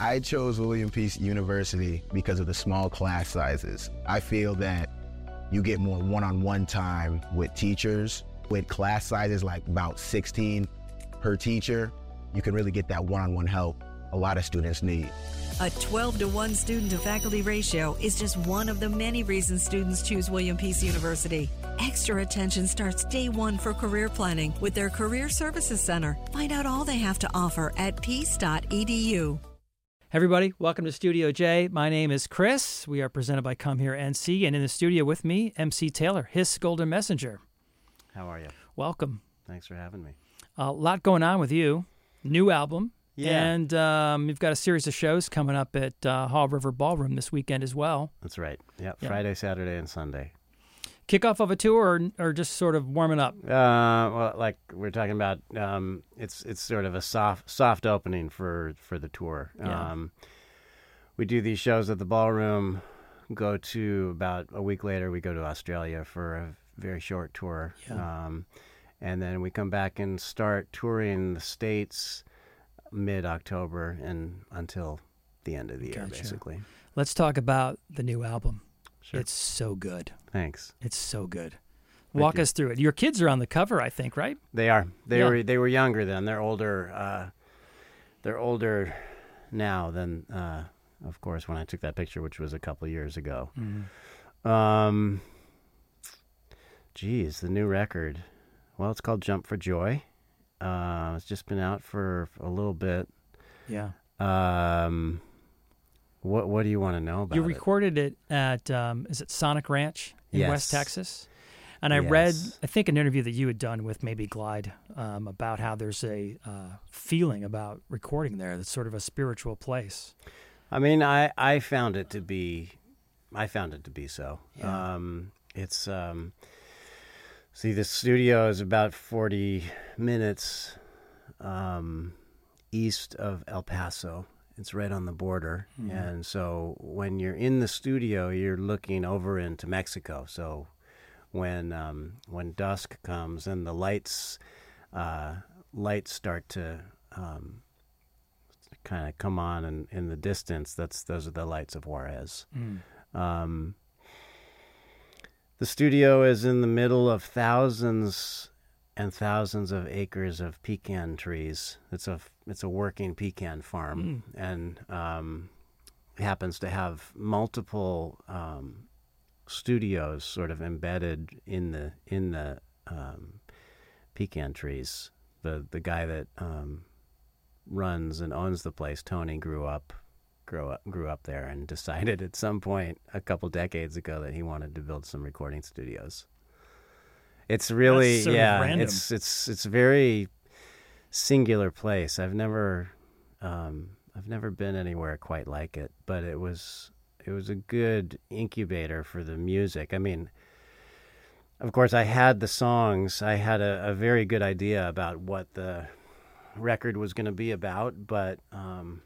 I chose William Peace University because of the small class sizes. I feel that you get more one-on-one time with teachers. With class sizes like about 16 per teacher, you can really get that one-on-one help a lot of students need. A 12 to 1 student to faculty ratio is just one of the many reasons students choose William Peace University. Extra attention starts day one for career planning with their Career Services Center. Find out all they have to offer at peace.edu. Everybody, welcome to Studio J. My name is Chris. We are presented by Come Hear NC, and in the studio with me, MC Taylor, Hiss Golden Messenger. How are you? Welcome. Thanks for having me. A lot going on with you. New album. Yeah. And um, you've got a series of shows coming up at uh, Haw River Ballroom this weekend as well. That's right. Yep. Yeah. Friday, Saturday, and Sunday. Kickoff of a tour or, or just sort of warming up? Uh, well, like we're talking about, um, it's it's sort of a soft soft opening for for the tour. Yeah. Um, we do these shows at the ballroom. Go to about a week later, we go to Australia for a very short tour. Yeah. Um, and then we come back and start touring the states mid October and until the end of the year, basically. Let's talk about the new album. Sure. It's so good. Thanks. It's so good. Walk us through it. Your kids are on the cover, I think, right? They are. They Yeah. were. They were younger then. They're older. Uh, they're older now than, uh, of course, when I took that picture, which was a couple years ago. Um, geez, the new record. Well, it's called Jump for Joy. Uh, it's just been out for a little bit. Yeah. Um, what What do you want to know about You recorded it at um, is it Sonic Ranch in West Texas? And I read, I think, an interview that you had done with maybe Glide um, about how there's a uh, feeling about recording there that's sort of a spiritual place. I mean, I I found it to be, I found it to be so. Yeah. Um, it's um, see, the studio is about forty minutes um, east of El Paso. It's right on the border, and so when you're in the studio, you're looking over into Mexico. So when um, when dusk comes and the lights uh, lights start to um, kind of come on in, in the distance, that's those are the lights of Juarez. Um, the studio is in the middle of thousands and thousands of acres of pecan trees. It's a it's a working pecan farm, and um, happens to have multiple um, studios sort of embedded in the in the um, pecan trees. The the guy that um, runs and owns the place, Tony, grew up grew up grew up there and decided at some point a couple decades ago that he wanted to build some recording studios. It's really That's sort of yeah, it's it's it's a very singular place. I've never um, I've never been anywhere quite like it, but it was it was a good incubator for the music. I mean, of course, I had the songs. I had a, a very good idea about what the record was going to be about, but um,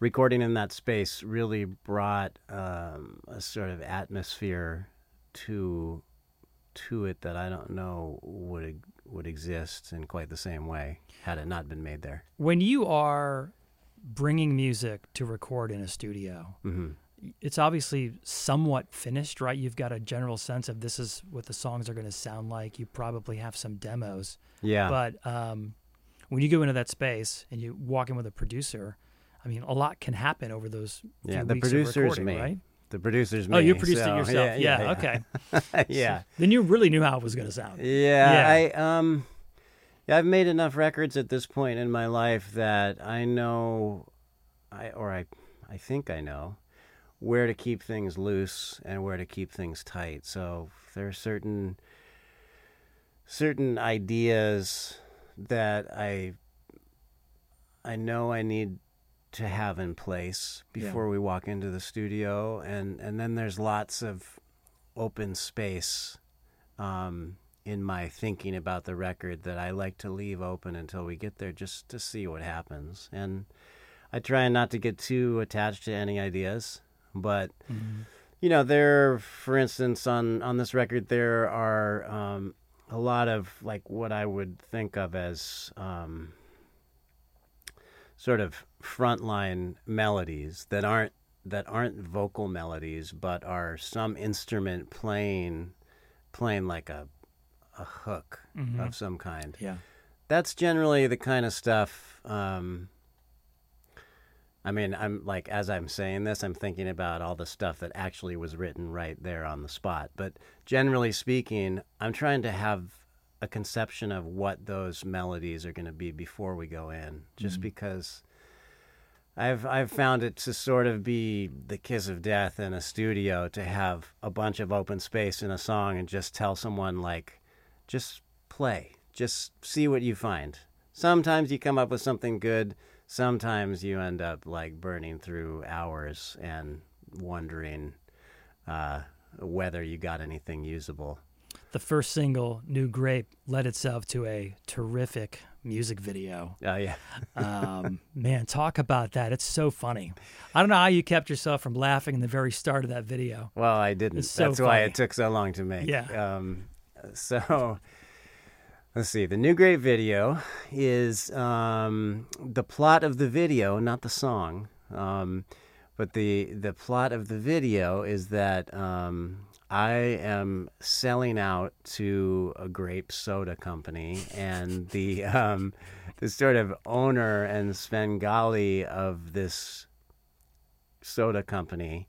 recording in that space really brought um, a sort of atmosphere to to it that I don't know would would exist in quite the same way had it not been made there. When you are bringing music to record in a studio, hmm it's obviously somewhat finished, right? You've got a general sense of this is what the songs are going to sound like. You probably have some demos. Yeah, But um, when you go into that space and you walk in with a producer, I mean, a lot can happen over those yeah. few The producer's me. right? The producer's me. Oh, you produced so, it yourself. Yeah, Yeah, yeah, okay. yeah. Then you really knew how it was going to sound. Yeah, I um, I've made enough records at this point in my life that I know I or I I think I know where to keep things loose and where to keep things tight. So there are certain certain ideas that I I know I need to have in place Yeah. before we walk into the studio and and then there's lots of open space um, in my thinking about the record that I like to leave open until we get there just to see what happens. And I try not to get too attached to any ideas, but you know, there, for instance, on on this record, there are um, a lot of like what I would think of as um, sort of frontline melodies that aren't that aren't vocal melodies, but are some instrument playing playing like a a hook Mhm. of some kind. Yeah. That's generally the kind of stuff. Um, I mean, I'm like as I'm saying this, I'm thinking about all the stuff that actually was written right there on the spot. But generally speaking, I'm trying to have a conception of what those melodies are going to be before we go in, just because I've I've found it to sort of be the kiss of death in a studio to have a bunch of open space in a song and just tell someone like, just play, just see what you find. Sometimes you come up with something good. Sometimes you end up like burning through hours and wondering uh, whether you got anything usable. The first single, Nu-Grape, led itself to a terrific music video. Oh yeah, Um, man, talk about that. It's so funny. I don't know how you kept yourself from laughing in the very start of that video. Well, I didn't. So That's why it took so long to make. Yeah. Um, so let's see. The Nu-Grape video is um, the plot of the video, not the song. Um, but the the plot of the video is that um, I am selling out to a grape soda company, and the um, the sort of owner and Svengali of this soda company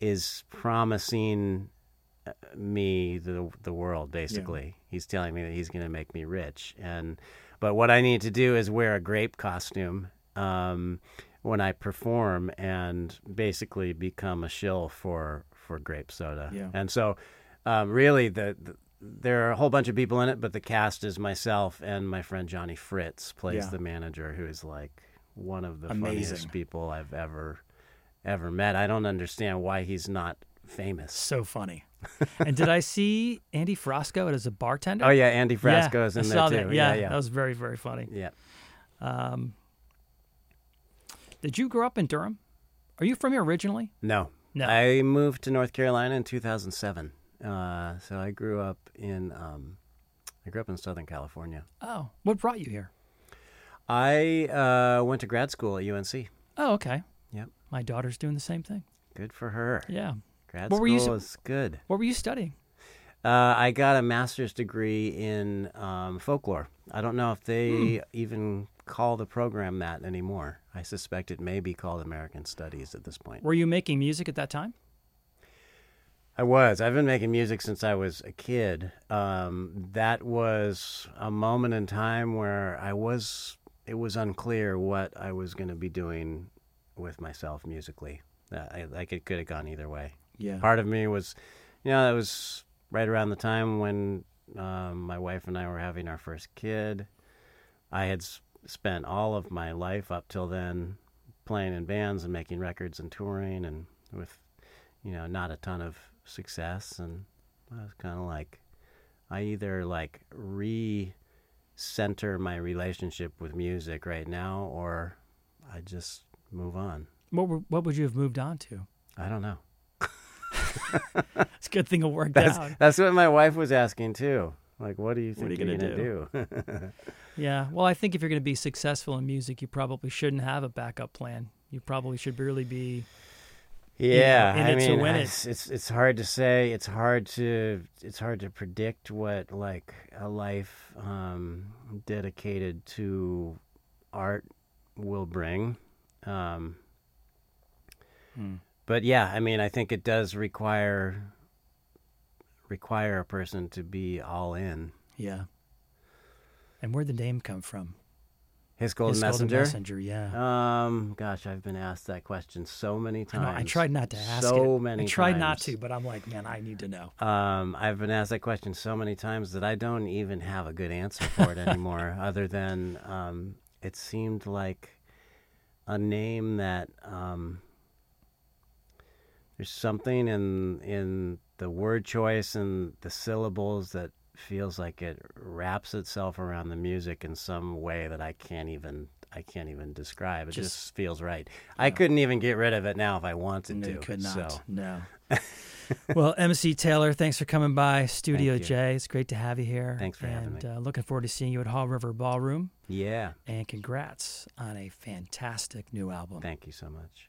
is promising uh, me the the world basically. He's telling me that he's going to make me rich and but what I need to do is wear a grape costume um, when I perform and basically become a shill for for grape soda. Yeah. And so um, really the, the there are a whole bunch of people in it, but the cast is myself and my friend Johnny Fritz plays Yeah. the manager, who is like one of the Amazing. funniest people I've ever ever met. I don't understand why he's not famous. So funny. and did I see Andy Frasco as a bartender? Oh yeah, Andy Yeah, Frasco is I in there that. too. Yeah, yeah, that was very, very funny. yeah. Um, did you grow up in Durham? Are you from here originally? No, No. I moved to North Carolina in 2007. Uh, so I grew up in um, I grew up in Southern California. Oh, what brought you here? I uh, went to grad school at UNC. Oh, okay. Yep. My daughter's doing the same thing. Good for her. Yeah. Grad What school s- is good. What were you studying? Uh, I got a master's degree in um, folklore. I don't know if they Hmm. even call the program that anymore. I suspect it may be called American Studies at this point. Were you making music at that time? I was. I've been making music since I was a kid. Um, that was a moment in time where I was. It was unclear what I was going to be doing with myself musically. Uh, I, like it could have gone either way. Yeah. Part of me was, you know, that was right around the time when um, my wife and I were having our first kid. I had s- spent all of my life up till then playing in bands and making records and touring and with you know not a ton of success and I was kind of like I either like re-center my relationship with music right now or I just move on. What were, What would you have moved on to? I don't know. It's a good thing it worked That's out. that's what my wife was asking too. Like, what do you think What are you you're gonna gonna do? Yeah. Well, I think if you're going to be successful in music, you probably shouldn't have a backup plan. You probably should really be. yeah, in I it to mean, win it. it's, it's it's hard to say. It's hard to it's hard to predict what like a life um, dedicated to art will bring. Um, Hmm. But yeah, I mean, I think it does require require a person to be all in. Yeah. And where'd the name come from? Hiss golden His messenger. Messenger, yeah. Um, gosh, I've been asked that question so many I, times. know, I tried not to ask so it. many. I tried not to, but I'm like, man, I need to know. Um, I've been asked that question so many times that I don't even have a good answer for it anymore, other than um, it seemed like a name that um, there's something in in the word choice and the syllables that feels like it wraps itself around the music in some way that I can't even I can't even describe. It just, Just- feels right. I couldn't even get rid of it now if I wanted No, to. you could not. So. No. well, MC Taylor, thanks for coming by Studio J. It's great to have you here. Thanks for and, having me. uh, looking forward to seeing you at Haw River Ballroom. Yeah. And congrats on a fantastic new album. Thank you so much.